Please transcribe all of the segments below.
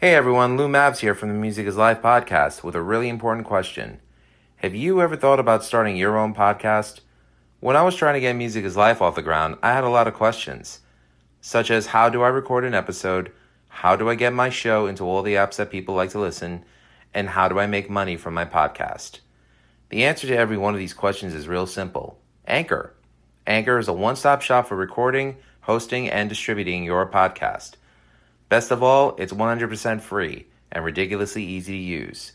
Hey everyone, Lou Mavs here from the Music is Life podcast with a really important question. Have you ever thought about starting your own podcast? When I was trying to get Music is Life off the ground, I had a lot of questions, such as how do I record an episode? How do I get my show into all the apps that people like to listen? And how do I make money from my podcast? The answer to every one of these questions is real simple Anchor. Anchor is a one stop shop for recording, hosting, and distributing your podcast. Best of all, it's 100% free and ridiculously easy to use.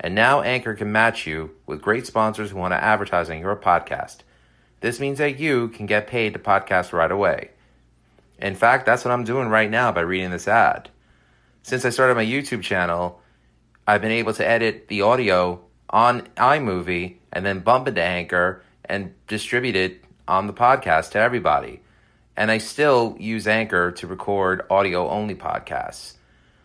And now Anchor can match you with great sponsors who want to advertise on your podcast. This means that you can get paid to podcast right away. In fact, that's what I'm doing right now by reading this ad. Since I started my YouTube channel, I've been able to edit the audio on iMovie and then bump it to Anchor and distribute it on the podcast to everybody and I still use Anchor to record audio only podcasts.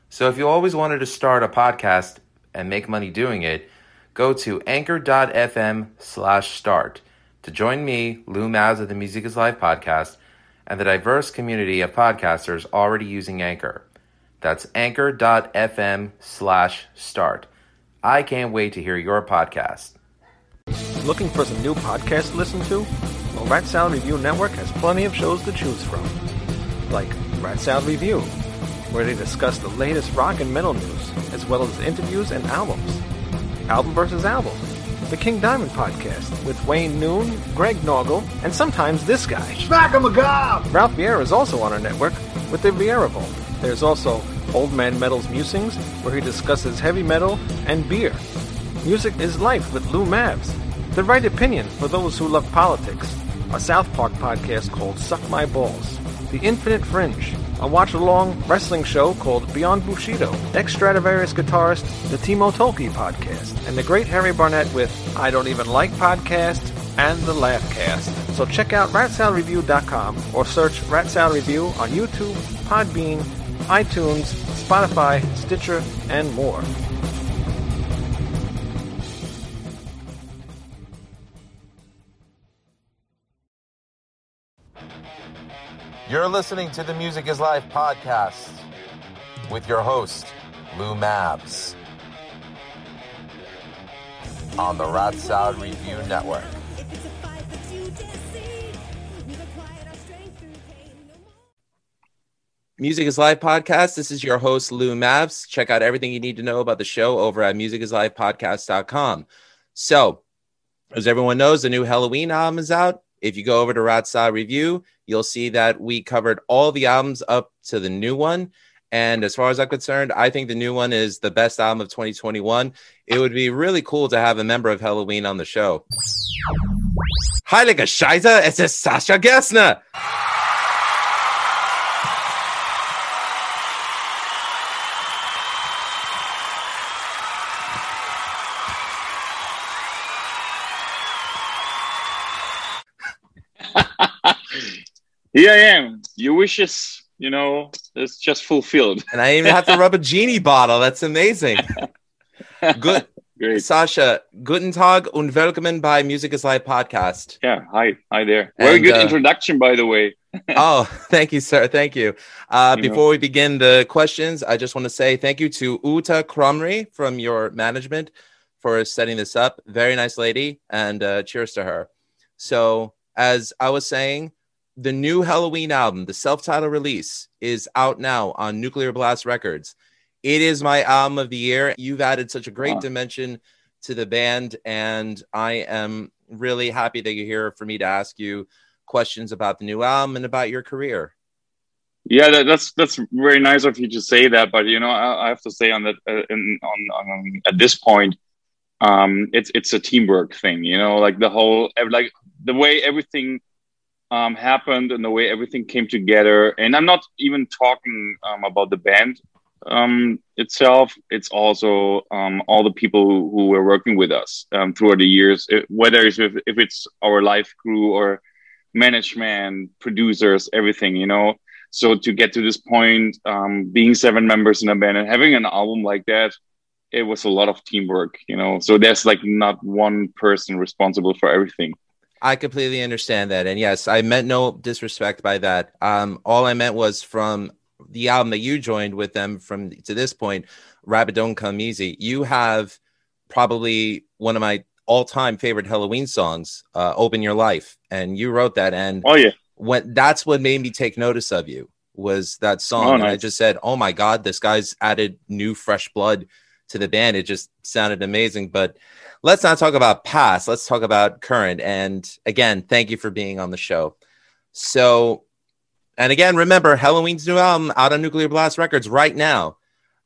So if you always wanted to start a podcast and make money doing it, go to anchor.fm slash start to join me, Lou Mavs of the Music is Life podcast, and the diverse community of podcasters already using Anchor. That's anchor.fm slash start. I can't wait to hear your podcast. Looking for some new podcasts to listen to? Well, Rat Salad Review Network has plenty of shows to choose from. Like Rat Salad Review, where they discuss the latest rock and metal news, as well as interviews and albums. Album versus Album, the King Diamond podcast with Wayne Noon, Greg Noggle, and sometimes this guy. Smack him a gob! Ralph Vieira is also on our network with the Vieira Vault. There's also Old Man Metal's Musings, where he discusses heavy metal and beer. Music is Life with Lou Mavs. The right opinion for those who love politics a South Park podcast called Suck My Balls, The Infinite Fringe, a watch along wrestling show called Beyond Bushido, ex Stratovarius guitarist, the Timo Tolkki podcast, and the great Harry Barnett with I Don't Even Like Podcasts and the Laughcast. So check out ratsaladreview.com or search Rat Salad Review on YouTube, Podbean, iTunes, Spotify, Stitcher, and more. You're listening to the Music is Life podcast with your host, Lou Mavs, on the Rat Salad Review Network. Music is Life podcast. This is your host, Lou Mavs. Check out everything you need to know about the show over at musicisLifepodcast.com. So, as everyone knows, the new Helloween album is out. If you go over to Rat Review, you'll see that we covered all the albums up to the new one. And as far as I'm concerned, I think the new one is the best album of 2021. It would be really cool to have a member of Helloween on the show. Heilige Scheiße, es ist Sascha Gerstner. Here I am. Your wishes, you know, it's just fulfilled. And I even have to rub a genie bottle. That's amazing. Good. Great. Sascha, guten Tag und willkommen bei Music is Life podcast. Yeah. Hi. Hi there. Very And, good uh, introduction, by the way. oh, thank you, sir. Thank you. Uh, You know. before we begin the questions, I just want to say thank you to Uta Kromrey from your management for setting this up. Very nice lady, and uh, cheers to her. So, as I was saying, the new Helloween album, the self-titled release, is out now on Nuclear Blast Records. It is my album of the year. You've added such a great Wow. dimension to the band, and I am really happy that you're here for me to ask you questions about the new album and about your career. Yeah, that, that's that's very nice of you to say that. But you know, I, I have to say on that uh, in, on, on at this point, um, it's it's a teamwork thing. You know, like the whole like the way everything um, happened and the way everything came together. And I'm not even talking um, about the band um, itself, it's also um, all the people who, who were working with us um, throughout the years, whether it's if, if it's our live crew or management, producers, everything, you know. So to get to this point, um, being seven members in a band and having an album like that, it was a lot of teamwork, you know. So there's like not one person responsible for everything. I completely understand that. And yes, I meant no disrespect by that. Um, all I meant was from the album that you joined with them from to this point, Rabbit Don't Come Easy, you have probably one of my all-time favorite Helloween songs, uh, "Open Your Life," and you wrote that. And oh yeah, when that's what made me take notice of you was that song. Oh, nice. And I just said, "Oh my God, this guy's added new fresh blood to the band." It just sounded amazing. But let's not talk about past. Let's talk about current. And again, thank you for being on the show. So and again, remember Helloween's new album out on Nuclear Blast Records right now.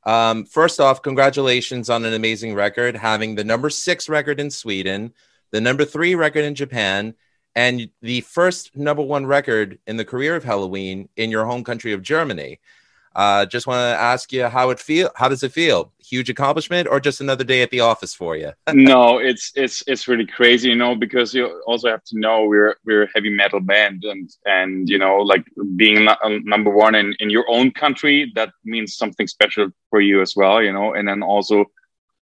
Um, first off, congratulations on an amazing record, having the number six record in Sweden, the number three record in Japan, and the first number one record in the career of Helloween in your home country of Germany. Uh, just want to ask you how it feel. How does it feel? Huge accomplishment, or just another day at the office for you? no, it's it's it's really crazy, you know, because you also have to know we're we're a heavy metal band, and and you know, like being number one in in your own country, that means something special for you as well, you know, and then also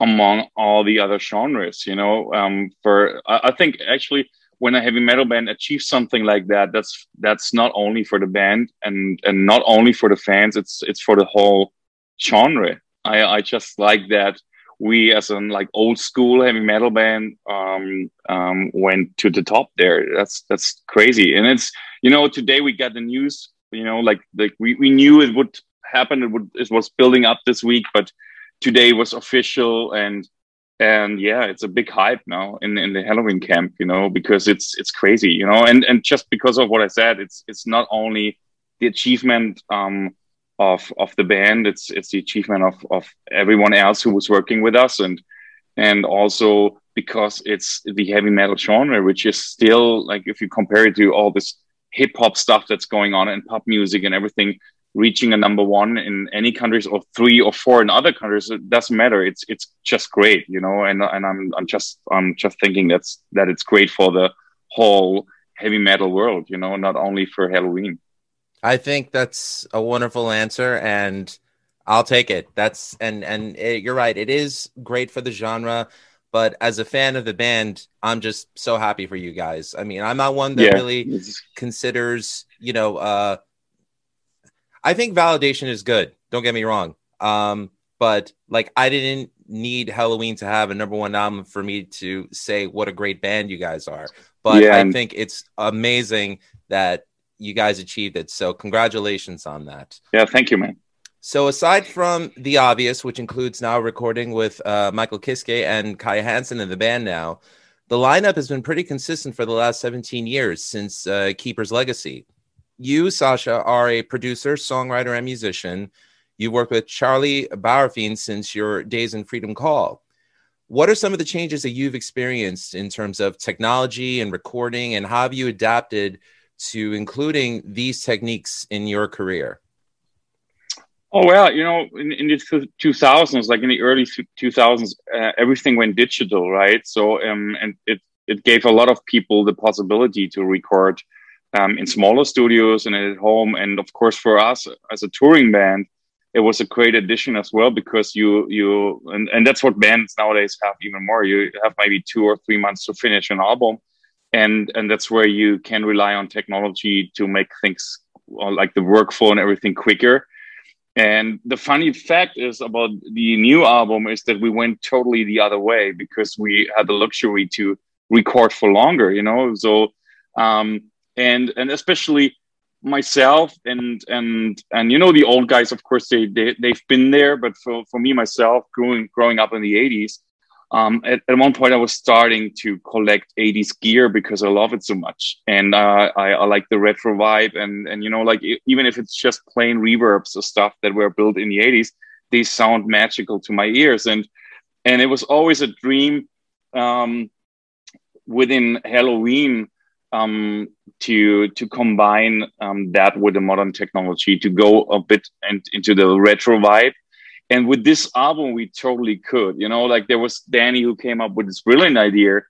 among all the other genres, you know. Um, for I, I think actually when a heavy metal band achieves something like that, that's that's not only for the band and and not only for the fans. It's it's for the whole genre. I I just like that we as an like old school heavy metal band um, um, went to the top there. That's that's crazy. And it's you know today we got the news. You know like like we, we knew it would happen. It would it was building up this week, but today was official and and yeah it's a big hype now in in the helloween camp you know because it's it's crazy you know and and just because of what i said it's it's not only the achievement um of of the band it's it's the achievement of of everyone else who was working with us. And and also because it's the heavy metal genre which is still like if you compare it to all this hip hop stuff that's going on and pop music and everything reaching a number one in any countries or three or four in other countries it doesn't matter. It's it's just great you know and and i'm i'm just i'm just thinking that's that it's great for the whole heavy metal world you know not only for helloween. I think that's a wonderful answer and i'll take it. That's and and it, you're right. It is great for the genre but as a fan of the band i'm just so happy for you guys. I mean i'm not one that yeah. really considers you know uh I think validation is good. Don't get me wrong. Um, but like I didn't need Helloween to have a number one album for me to say what a great band you guys are. But yeah, I think it's amazing that you guys achieved it. So congratulations on that. Yeah, thank you, man. So aside from the obvious, which includes now recording with uh, Michael Kiske and Kai Hansen in the band now, the lineup has been pretty consistent for the last 17 years since uh, Keeper's Legacy you, Sascha, are a producer, songwriter, and musician. You worked with Charlie Bauerfeind since your days in Freedom Call. What are some of the changes that you've experienced in terms of technology and recording, and how have you adapted to including these techniques in your career? Oh well, you know, in, in the two thousands, like in the early two thousands, uh, everything went digital, right? So, um, and it it gave a lot of people the possibility to record um, in smaller studios and at home. And of course, for us as a touring band, it was a great addition as well because you you and, and that's what bands nowadays have even more. You have maybe two or three months to finish an album, and and that's where you can rely on technology to make things like the workflow and everything quicker. And the funny fact is about the new album is that we went totally the other way because we had the luxury to record for longer, you know. So um, and and especially myself and and and you know the old guys of course they, they they've been there but for, for me myself growing growing up in the 80s um, at, at one point i was starting to collect 80s gear because i love it so much. And uh, I, I like the retro vibe and and you know like even if it's just plain reverbs or stuff that were built in the 80s they sound magical to my ears. And and it was always a dream um, within helloween um, to to combine um, that with the modern technology to go a bit and, into the retro vibe. And with this album we totally could you know like there was dani who came up with this brilliant idea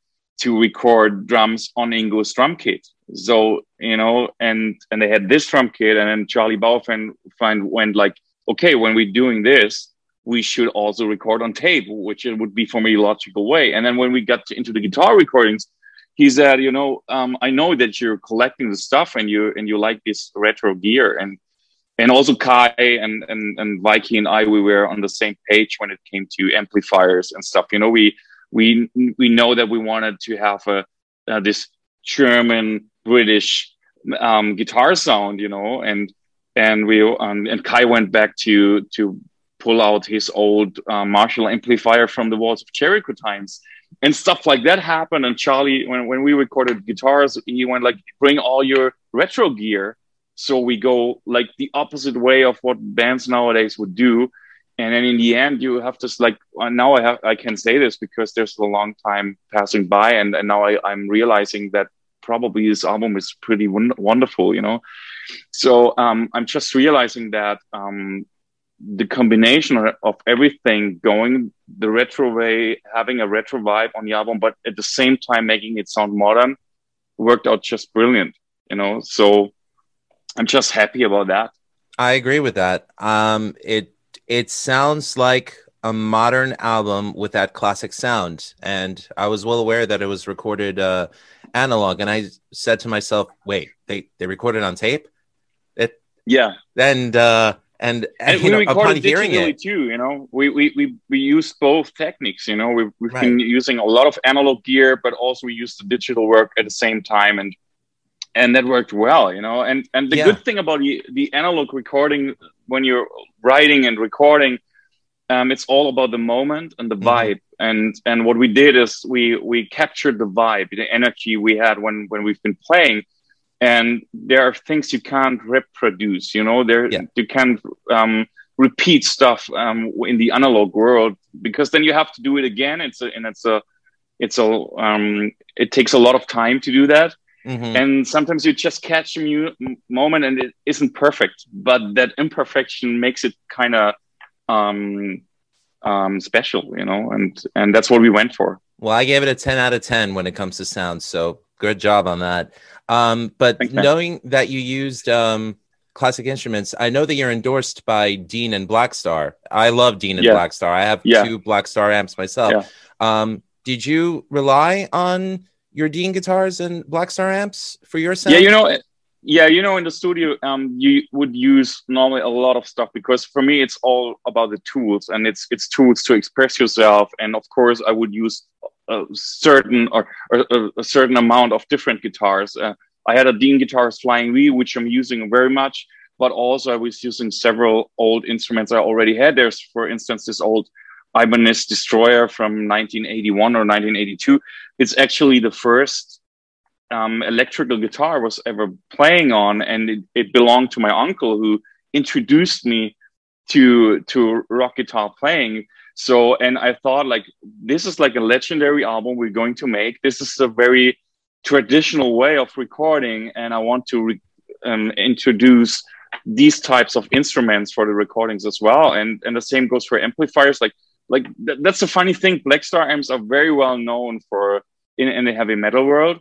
to record drums on ingo's drum kit. So you know and and they had this drum kit and then charlie bauerfeind find went like okay when we're doing this we should also record on tape which it would be for me a logical way. And then when we got to, into the guitar recordings he said you know um, i know that you're collecting the stuff and you and you like this retro gear and and also Kai and and and Weiki and I, we were on the same page when it came to amplifiers and stuff. You know, we we we know that we wanted to have a uh, this German British um, guitar sound, you know, and and we um, and Kai went back to to pull out his old uh, Marshall amplifier from the walls of Jericho times and stuff like that happened. And Charlie, when when we recorded guitars, he went like, "Bring all your retro gear." so we go like the opposite way of what bands nowadays would do and then in the end you have to like uh, now i have i can say this because there's a long time passing by and, and now I, i'm realizing that probably this album is pretty wonderful you know so um, i'm just realizing that um, the combination of everything going the retro way having a retro vibe on the album but at the same time making it sound modern worked out just brilliant you know so I'm just happy about that. I agree with that. Um, it it sounds like a modern album with that classic sound, and I was well aware that it was recorded uh, analog. And I said to myself, "Wait, they they recorded on tape?" It yeah, and uh, and, and, and we know, recorded digitally it, too. You know, we we we we use both techniques. You know, we've, we've right. been using a lot of analog gear, but also we use the digital work at the same time, and and that worked well you know and and the yeah. good thing about the, the analog recording when you're writing and recording um, it's all about the moment and the mm-hmm. vibe and and what we did is we we captured the vibe the energy we had when when we've been playing and there are things you can't reproduce you know there yeah. you can't um, repeat stuff um, in the analog world because then you have to do it again it's a and it's a it's a um, it takes a lot of time to do that Mm-hmm. And sometimes you just catch a mu- moment and it isn't perfect, but that imperfection makes it kind of um, um, special, you know, and and that's what we went for. Well, I gave it a ten out of ten when it comes to sound, so good job on that. Um, but Thanks, knowing that you used um, classic instruments, I know that you're endorsed by Dean and Blackstar. I love Dean and yeah. Blackstar. I have yeah. two Blackstar amps myself. Yeah. Um, did you rely on your Dean guitars and Blackstar amps for your sound? Yeah, you know, yeah, you know, in the studio, um, you would use normally a lot of stuff because for me, it's all about the tools and it's it's tools to express yourself. And of course, I would use a certain or, or a certain amount of different guitars. Uh, I had a Dean Guitars Flying V, which I'm using very much, but also I was using several old instruments I already had. There's, for instance, this old Ibanez Destroyer from 1981 or 1982. It's actually the first um, electrical guitar I was ever playing on, and it, it, belonged to my uncle who introduced me to to rock guitar playing. So, and I thought like this is like a legendary album we're going to make. This is a very traditional way of recording, and I want to re- um, introduce these types of instruments for the recordings as well. And and the same goes for amplifiers. Like like th- that's a funny thing. Blackstar amps are very well known for in, in the heavy metal world.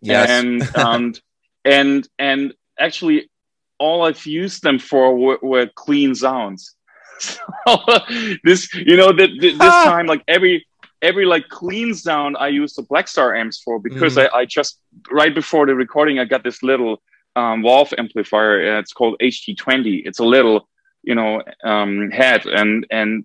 Yes. And and and and actually, all I've used them for were, were clean sounds. So this, you know, that this ah. time, like every every like clean sound, I use the Blackstar amps for because mm. I, I just right before the recording, I got this little um, Valve amplifier. It's called HT20. It's a little, you know, um, head, and and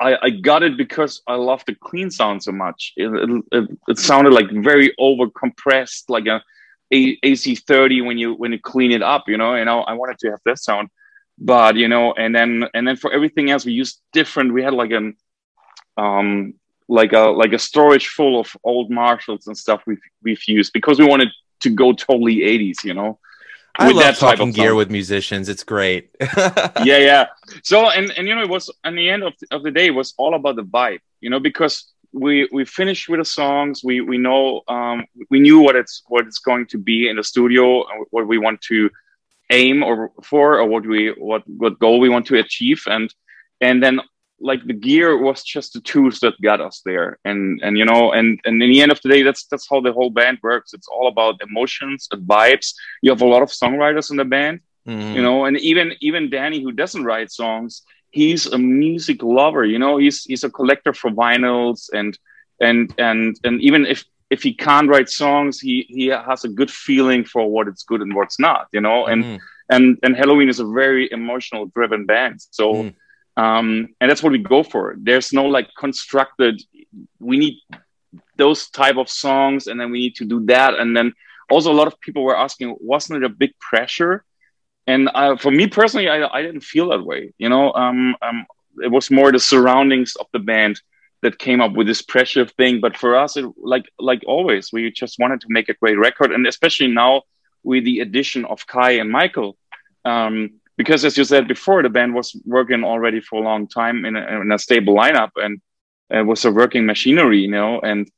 I, I got it because I love the clean sound so much. It, it, it sounded like very over compressed, like a, a AC30 when you when you clean it up, you know. And I, I wanted to have that sound, but you know, and then and then for everything else, we used different. We had like an um like a like a storage full of old Marshalls and stuff we've we've used because we wanted to go totally 80s, you know. I love talking gear with musicians. It's great. yeah, yeah. So and and you know it was at the end of the, of the day it was all about the vibe. You know because we we finished with the songs. We we know um, we knew what it's what it's going to be in the studio, what we want to aim or for, or what we what what goal we want to achieve, and and then like the gear was just the tools that got us there. And and you know and and in the end of the day that's that's how the whole band works. It's all about emotions and vibes. You have a lot of songwriters in the band mm-hmm. you know and even even dani who doesn't write songs he's a music lover you know he's he's a collector for vinyls and and and and even if if he can't write songs he he has a good feeling for what it's good and what's not you know? And mm-hmm. and and helloween is a very emotional driven band. So mm. um, and that's what we go for. There's no like constructed we need those type of songs and then we need to do that. And then also a lot of people were asking wasn't it a big pressure? And uh, for me personally I, I didn't feel that way you know? Um, um, it was more the surroundings of the band that came up with this pressure thing but for us it like like always we just wanted to make a great record and especially now with the addition of kai and michael um, because as you said before, the band was working already for a long time in a, in a stable lineup and it was a working machinery, you know. And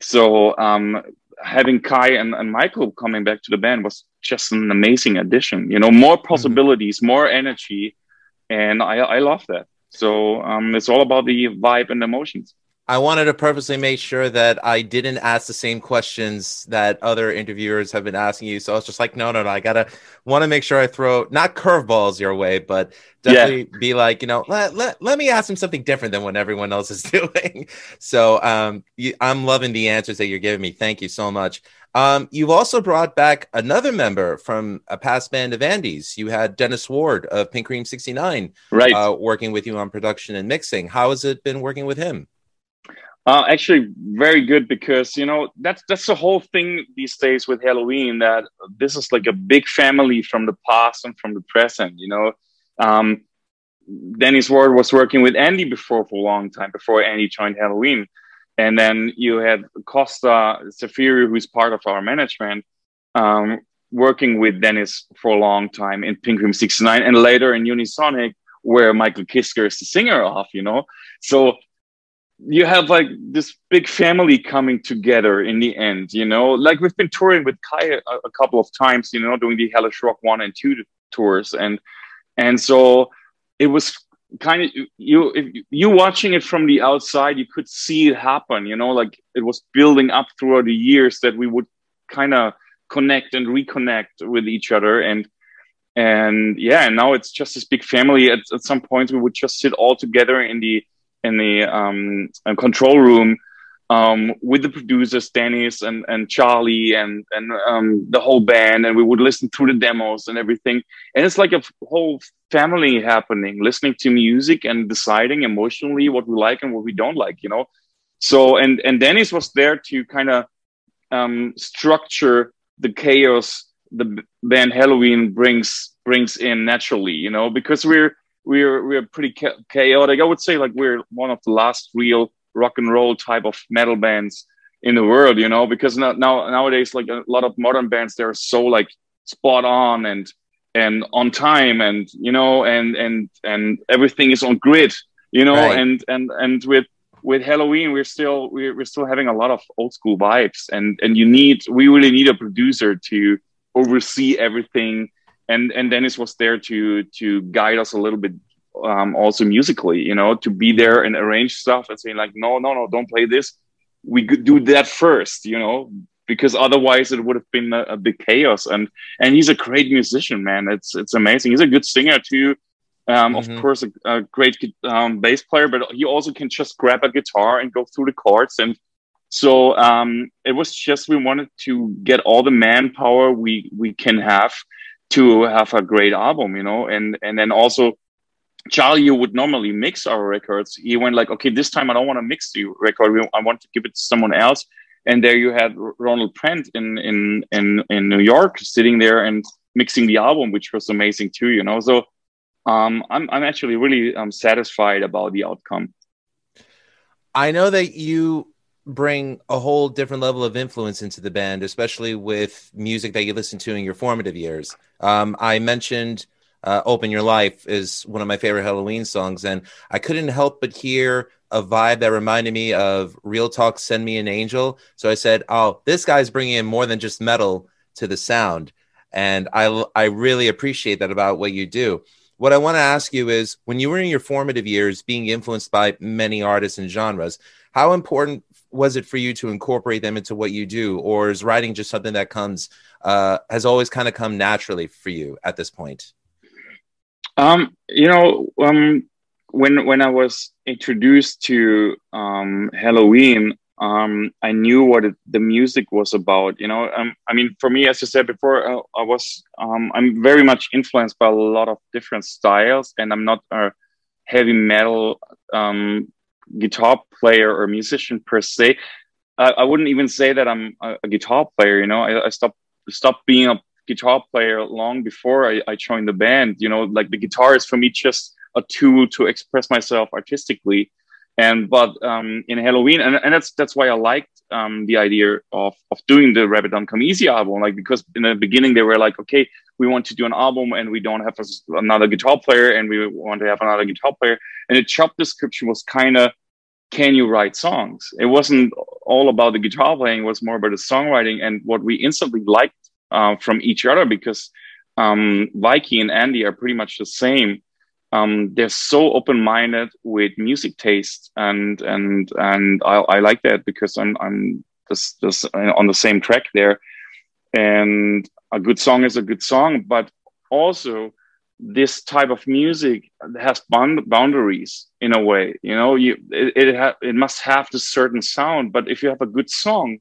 so um, having Kai and, and Michael coming back to the band was just an amazing addition. You know, more mm-hmm. possibilities, mm-hmm. more energy, and I, I love that. So um, it's all about the vibe and emotions. I wanted to purposely make sure that I didn't ask the same questions that other interviewers have been asking you. So I was just like, no, no, no. I gotta want to make sure I throw not curveballs your way, but definitely yeah. be like, you know, let, let, let me ask him something different than what everyone else is doing. so um, you, I'm loving the answers that you're giving me. Thank you so much. Um, you've also brought back another member from a past band of Andi's. You had Dennis Ward of Pink Cream 69 right. Uh, working with you on production and mixing. How has it been working with him? Uh, actually, very good because you know that's that's the whole thing these days with Helloween. That this is like a big family from the past and from the present. You know, um, Dennis Ward was working with Andi before for a long time before Andi joined Helloween, and then you had Costa Zafiri, who's part of our management, um, working with Dennis for a long time in Pink Cream 69, and later in Unisonic, where Michael Kiske is the singer of. You know, so you have like this big family coming together in the end, you know. Like we've been touring with Kai a, a couple of times, you know, doing the Hellish Rock one and two tours, and and so it was kind of you if you watching it from the outside, you could see it happen, you know, like it was building up throughout the years that we would kind of connect and reconnect with each other and and yeah and now it's just this big family at, at some point, we would just sit all together in the in the um, control room um, with the producers, Dennis and, and Charlie and, and um, the whole band. And we would listen through the demos and everything. And it's like a whole family happening, listening to music and deciding emotionally what we like and what we don't like, you know? So, and, and Dennis was there to kind of um, structure the chaos the band Helloween brings brings in naturally, you know, because we're we're we're pretty chaotic. I would say like we're one of the last real rock and roll type of metal bands in the world, you know, because now, now nowadays like a lot of modern bands they're so like spot on and and on time and you know and and and everything is on grid, you know, right. and and and with with Helloween we're still we're, we're still having a lot of old school vibes and and you need we really need a producer to oversee everything and and Dennis was there to to guide us a little bit um, also musically, you know, to be there and arrange stuff and saying like, no, no, no, don't play this. We could do that first, you know, because otherwise it would have been a, a, big chaos. And and he's a great musician, man. It's it's amazing. He's a good singer too. Um, mm-hmm. Of course, a, a great um, bass player, but he also can just grab a guitar and go through the chords. And so um, it was just we wanted to get all the manpower we we can have to have a great album, you know, and and then also Charlie would normally mix our records. He went like, okay, this time I don't want to mix the record. I want to give it to someone else. And there you had Ronald Prent in in in in New York sitting there and mixing the album, which was amazing too, you know. So um, I'm I'm actually really um, satisfied about the outcome. I know that you bring a whole different level of influence into the band, especially with music that you listen to in your formative years. Um, I mentioned uh, "Open Your Life" is one of my favorite Helloween songs, and I couldn't help but hear a vibe that reminded me of Real Talk "Send Me an Angel." So I said, "Oh, this guy's bringing in more than just metal to the sound," and I I really appreciate that about what you do. what I want to ask you is when you were in your formative years being influenced by many artists and genres, how important was it for you to incorporate them into what you do? Or is writing just something that comes, uh, has always kind of come naturally for you at this point? Um, you know, um, when when I was introduced to um, Helloween, um, I knew what it, the music was about. You know, um, I mean, for me, as you said before, uh, I was um, I'm very much influenced by a lot of different styles, and I'm not a heavy metal um, guitar player or musician per se. I, I wouldn't even say that I'm a, a guitar player. You know, I, I, stopped stopped being a guitar player long before I, I joined the band. You know, like the guitar is for me just a tool to express myself artistically and but um, in Helloween, and, and that's that's why I liked um, the idea of of doing the Rabbit Don't Come Easy album, like because in the beginning they were like, okay, we want to do an album and we don't have a, another guitar player, and we want to have another guitar player, and the job description was kind of, can you write songs? It wasn't all about the guitar playing; it was more about the songwriting and what we instantly liked uh, from each other because um, Weiki and Andi are pretty much the same. Um, they're so open-minded with music taste and and and I, I like that because I'm I'm this, this on the same track there. And a good song is a good song but also this type of music has boundaries in a way you know you it it, ha- it must have this certain sound but if you have a good song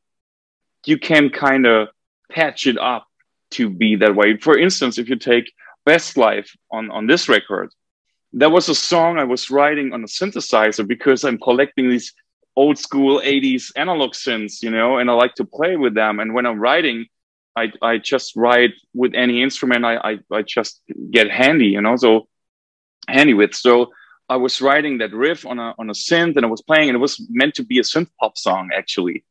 you can kind of patch it up to be that way for instance if you take best life on on this record that was a song I was writing on a synthesizer because I'm collecting these old school 80s analog synths, you know, and I like to play with them. And when I'm writing, I, I just write with any instrument I, I, I just get handy, you know, so handy with. So I was writing that riff on a, on a synth and I was playing and it was meant to be a synth pop song actually.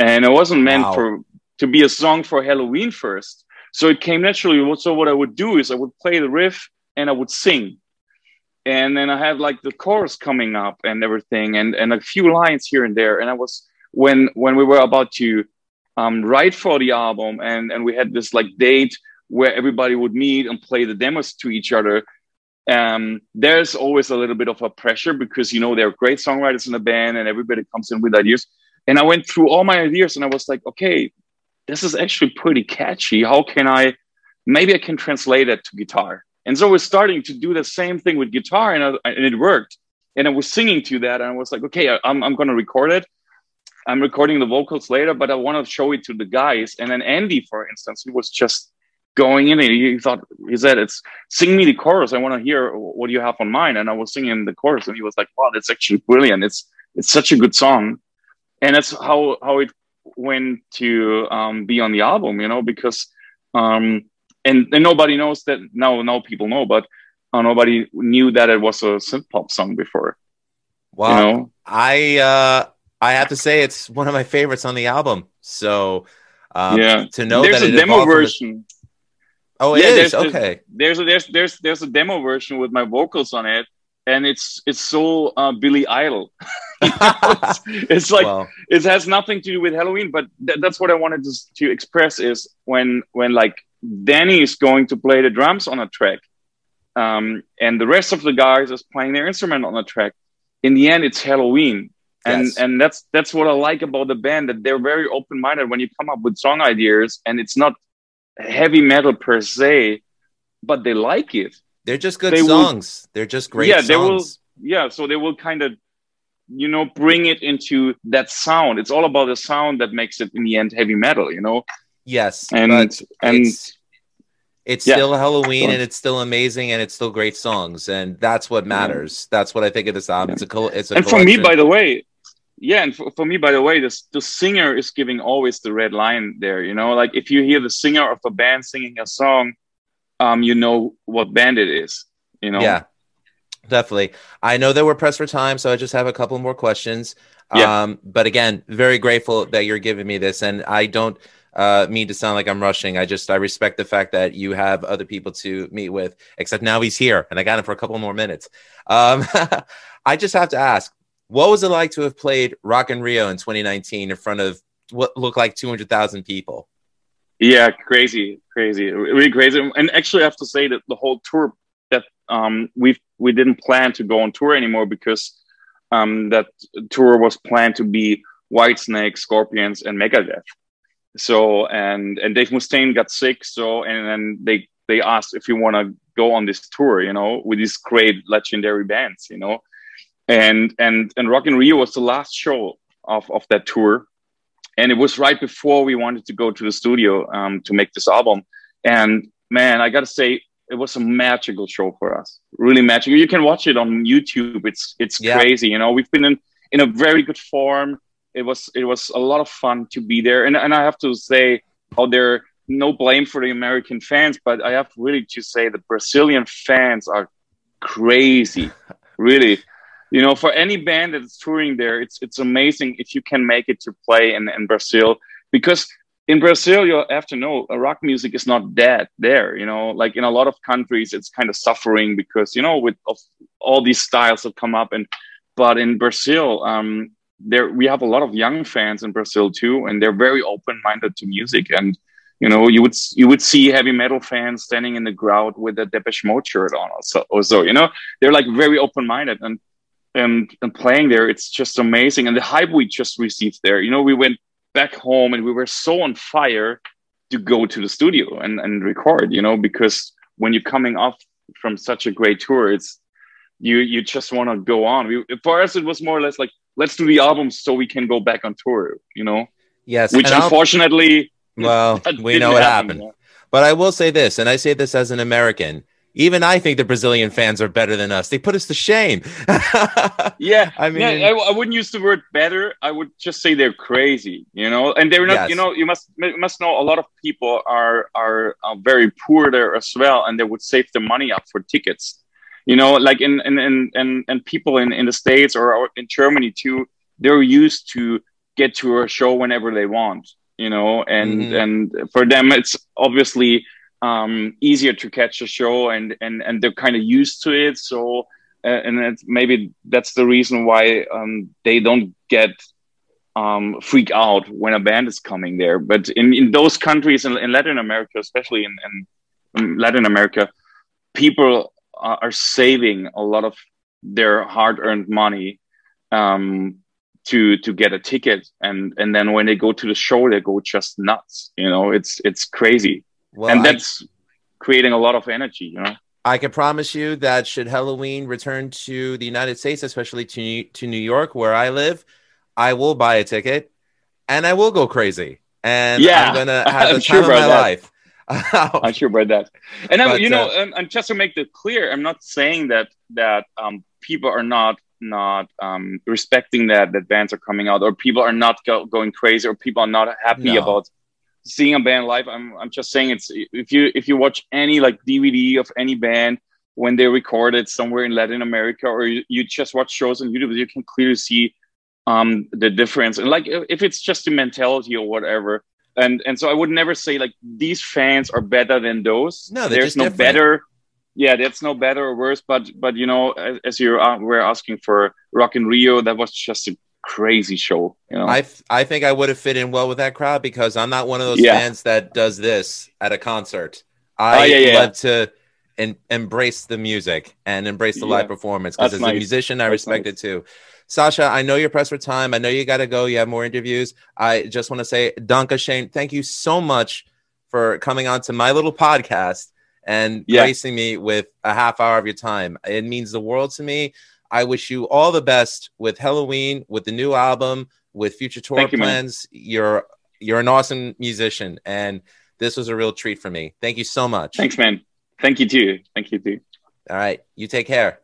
And it wasn't meant wow. for to be a song for Helloween first. So it came naturally. So what I would do is I would play the riff and I would sing and then I had like the chorus coming up and everything, and and a few lines here and there. And I was when when we were about to um, write for the album, and and we had this like date where everybody would meet and play the demos to each other. Um, there's always a little bit of a pressure because you know there are great songwriters in the band, and everybody comes in with ideas. And I went through all my ideas, and I was like, okay, this is actually pretty catchy. How can I? Maybe I can translate it to guitar and so we're starting to do the same thing with guitar, and, I, and it worked. And I was singing to that, and I was like, okay, I'm, I'm going to record it. I'm recording the vocals later, but I want to show it to the guys. And then Andi, for instance, he was just going in and he thought, he said, it's sing me the chorus. I want to hear what you have on mine. And I was singing the chorus, and he was like, wow, that's actually brilliant. It's, it's such a good song. And that's how, how it went to um, be on the album, you know, because um, and, and nobody knows that now now people know but uh, nobody knew that it was a synth pop song before wow you know? i uh i have to say it's one of my favorites on the album so um, yeah to know there's that a demo version the... oh it yeah, is? there's, okay there's a there's there's there's a demo version with my vocals on it and it's it's so uh, Billy Idol. it's, it's, like it has nothing to do with Helloween, but th- that's what I wanted to, to express is when when like Dani is going to play the drums on a track, um, and the rest of the guys is playing their instrument on a track. In the end, it's Helloween, and yes. and that's that's what I like about the band that they're very open minded when you come up with song ideas, and it's not heavy metal per se, but they like it. They're just good they songs. Will, they're just great. Yeah, songs. they will. Yeah, so they will kind of you know bring it into that sound it's all about the sound that makes it in the end heavy metal you know Yes, and and it's, it's yeah. still helloween and it's still amazing and it's still great songs and that's what matters. Yeah. That's what I think of this album. It's a cool. It's a and collection. for me, by the way, yeah, and for, for me, by the way, this the singer is giving always the red line there. You know, like if you hear the singer of a band singing a song, um, you know what band it is. You know, yeah, definitely. I know that we're pressed for time, so I just have a couple more questions. Yeah. Um, but again, very grateful that you're giving me this, and I don't uh, mean to sound like I'm rushing. I just I respect the fact that you have other people to meet with. Except now he's here, and I got him for a couple more minutes. Um, I just have to ask, what was it like to have played Rock in Rio in 2019 in front of what looked like 200,000 people? Yeah, crazy, crazy, really crazy. And actually, I have to say that the whole tour that um, we we didn't plan to go on tour anymore because um, that tour was planned to be Whitesnake, Scorpions, and Megadeth. So and and Dave Mustaine got sick, so and then they they asked if you want to go on this tour, you know, with these great legendary bands, you know, and and and Rock in Rio was the last show of of that tour, and it was right before we wanted to go to the studio um, to make this album, and man, I gotta say it was a magical show for us, really magical. You can watch it on YouTube. It's it's yeah. crazy, you know. We've been in in a very good form. It was it was a lot of fun to be there, and and I have to say, oh, there no blame for the American fans, but I have really to say the Brazilian fans are crazy, really. You know, for any band that's touring there, it's it's amazing if you can make it to play in, in Brazil because in Brazil you have to know rock music is not dead there. You know, like in a lot of countries, it's kind of suffering because you know with all these styles that come up and but in Brazil, um, there we have a lot of young fans in Brazil too, and they're very open minded to music and you know, you would you would see heavy metal fans standing in the crowd with a Depeche Mode shirt on, also. Or so you know, they're like very open minded and and and playing there. It's just amazing, and the hype we just received there. You know, we went back home and we were so on fire to go to the studio and and record. You know, because when you're coming off from such a great tour, it's you you just want to go on. We, for us, it was more or less like let's do the album so we can go back on tour. You know. Yes. Which unfortunately well, we know what happen, happened. But I will say this, and I say this as an American. Even I think the Brazilian fans are better than us. They put us to shame. yeah, I mean, yeah, I, I, wouldn't use the word better. I would just say they're crazy, you know. And they're not, yes. you know, you must must know a lot of people are, are are very poor there as well, and they would save the money up for tickets. You know, like in in in and and people in in the states or, or in Germany too, they're used to get to a show whenever they want you know, and mm-hmm. and for them it's obviously um, easier to catch a show, and and and they're kind of used to it. So uh, and maybe that's the reason why um, they don't get um, freak out when a band is coming there. But in, in those countries in, in Latin America, especially in, in, in Latin America, people are, saving a lot of their hard earned money um, to to get a ticket and and then when they go to the show they go just nuts you know it's it's crazy well, and that's I, creating a lot of energy you know i can promise you that should helloween return to the united states especially to to new york where i live i will buy a ticket and i will go crazy and yeah i'm gonna have the time sure of my that. life I'm sure about that. And but, you know, uh, and, just to make it clear, I'm not saying that that um, people are not not um, respecting that that bands are coming out or people are not go- going crazy or people are not happy no. about seeing a band live i'm i'm just saying it's if you if you watch any like dvd of any band when they recorded somewhere in latin america or you, you just watch shows on youtube you can clearly see um the difference and like if it's just the mentality or whatever and and so i would never say like these fans are better than those no there's no different. better yeah, that's no better or worse, but but you know, as, as you were asking for Rock in Rio, that was just a crazy show. You know, I I think I would have fit in well with that crowd because I'm not one of those yeah. fans that does this at a concert. Oh, I oh, yeah, yeah. love to and embrace the music and embrace the live performance because as nice. a musician, I That's respect nice. it too. Sascha, I know you're pressed for time. I know you got to go. You have more interviews. I just want to say, Danke Shane, thank you so much for coming on to my little podcast and gracing me with a half hour of your time. It means the world to me. I wish you all the best with Helloween, with the new album, with future tour Thank plans. You, you're you're an awesome musician, and this was a real treat for me. Thank you so much. Thanks, man. Thank you too. Thank you too. All right, you take care.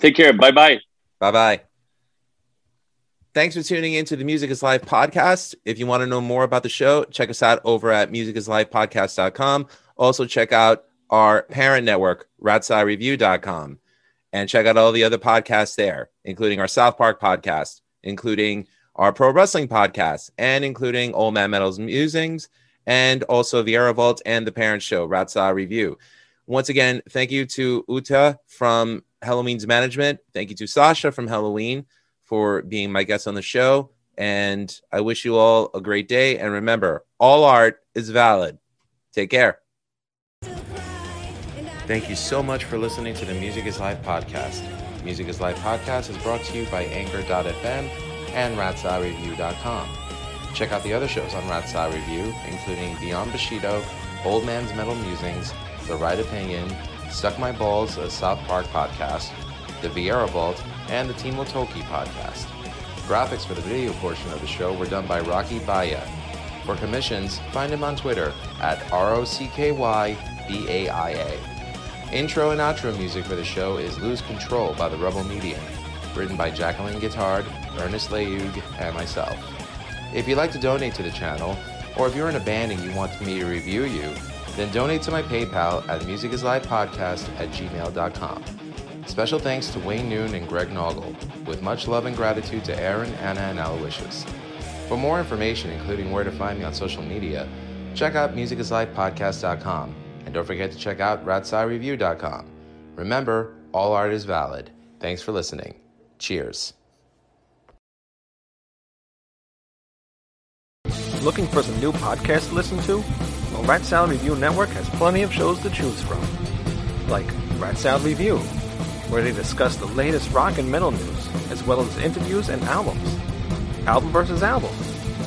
Take care. Bye bye. Bye bye. Thanks for tuning in to the Music is Life podcast. If you want to know more about the show, check us out over at musicisLifepodcast.com. Also, check out our parent network, ratsaladreview.com, and check out all the other podcasts there, including our South Park podcast, including our pro wrestling podcast, and including Old Man Metal's musings, and also Vieira Vault and the parent show, Rat Salad Review. Once again, thank you to Uta from Helloween's management. Thank you to Sascha from Helloween for being my guest on the show. And I wish you all a great day. And remember, all art is valid. Take care. Thank you so much for listening to the Music is Life podcast. Music is Life podcast is brought to you by Anchor.fm and RatSaladReview.com. Check out the other shows on Rat Salad Review, including Beyond Bushido, Old Man's Metal Musings, The Right Opinion, Suck My Balls, a South Park podcast, The Vieira Vault, and the Timo Tolkki podcast. Graphics for the video portion of the show were done by Rocky Baia. For commissions, find him on Twitter at R-O-C-K-Y-B-A-I-A. Intro and outro music for the show is Lose Control by the Rebel Medium, written by Jacalyn Guitard, Ernest Leug, and myself. If you'd like to donate to the channel, or if you're in a band and you want me to review you, then donate to my PayPal at musicisLifepodcast at gmail.com. Special thanks to Wayne Noon and Greg Noggle, with much love and gratitude to Aaron, Anna, and Aloysius. For more information, including where to find me on social media, check out musicisLifepodcast.com, and don't forget to check out ratsaladreview.com. Remember, all art is valid. Thanks for listening. Cheers. Looking for some new podcasts to listen to? Well, Rat Salad Review Network has plenty of shows to choose from. Like Rat Salad Review, where they discuss the latest rock and metal news, as well as interviews and albums. Album versus Album,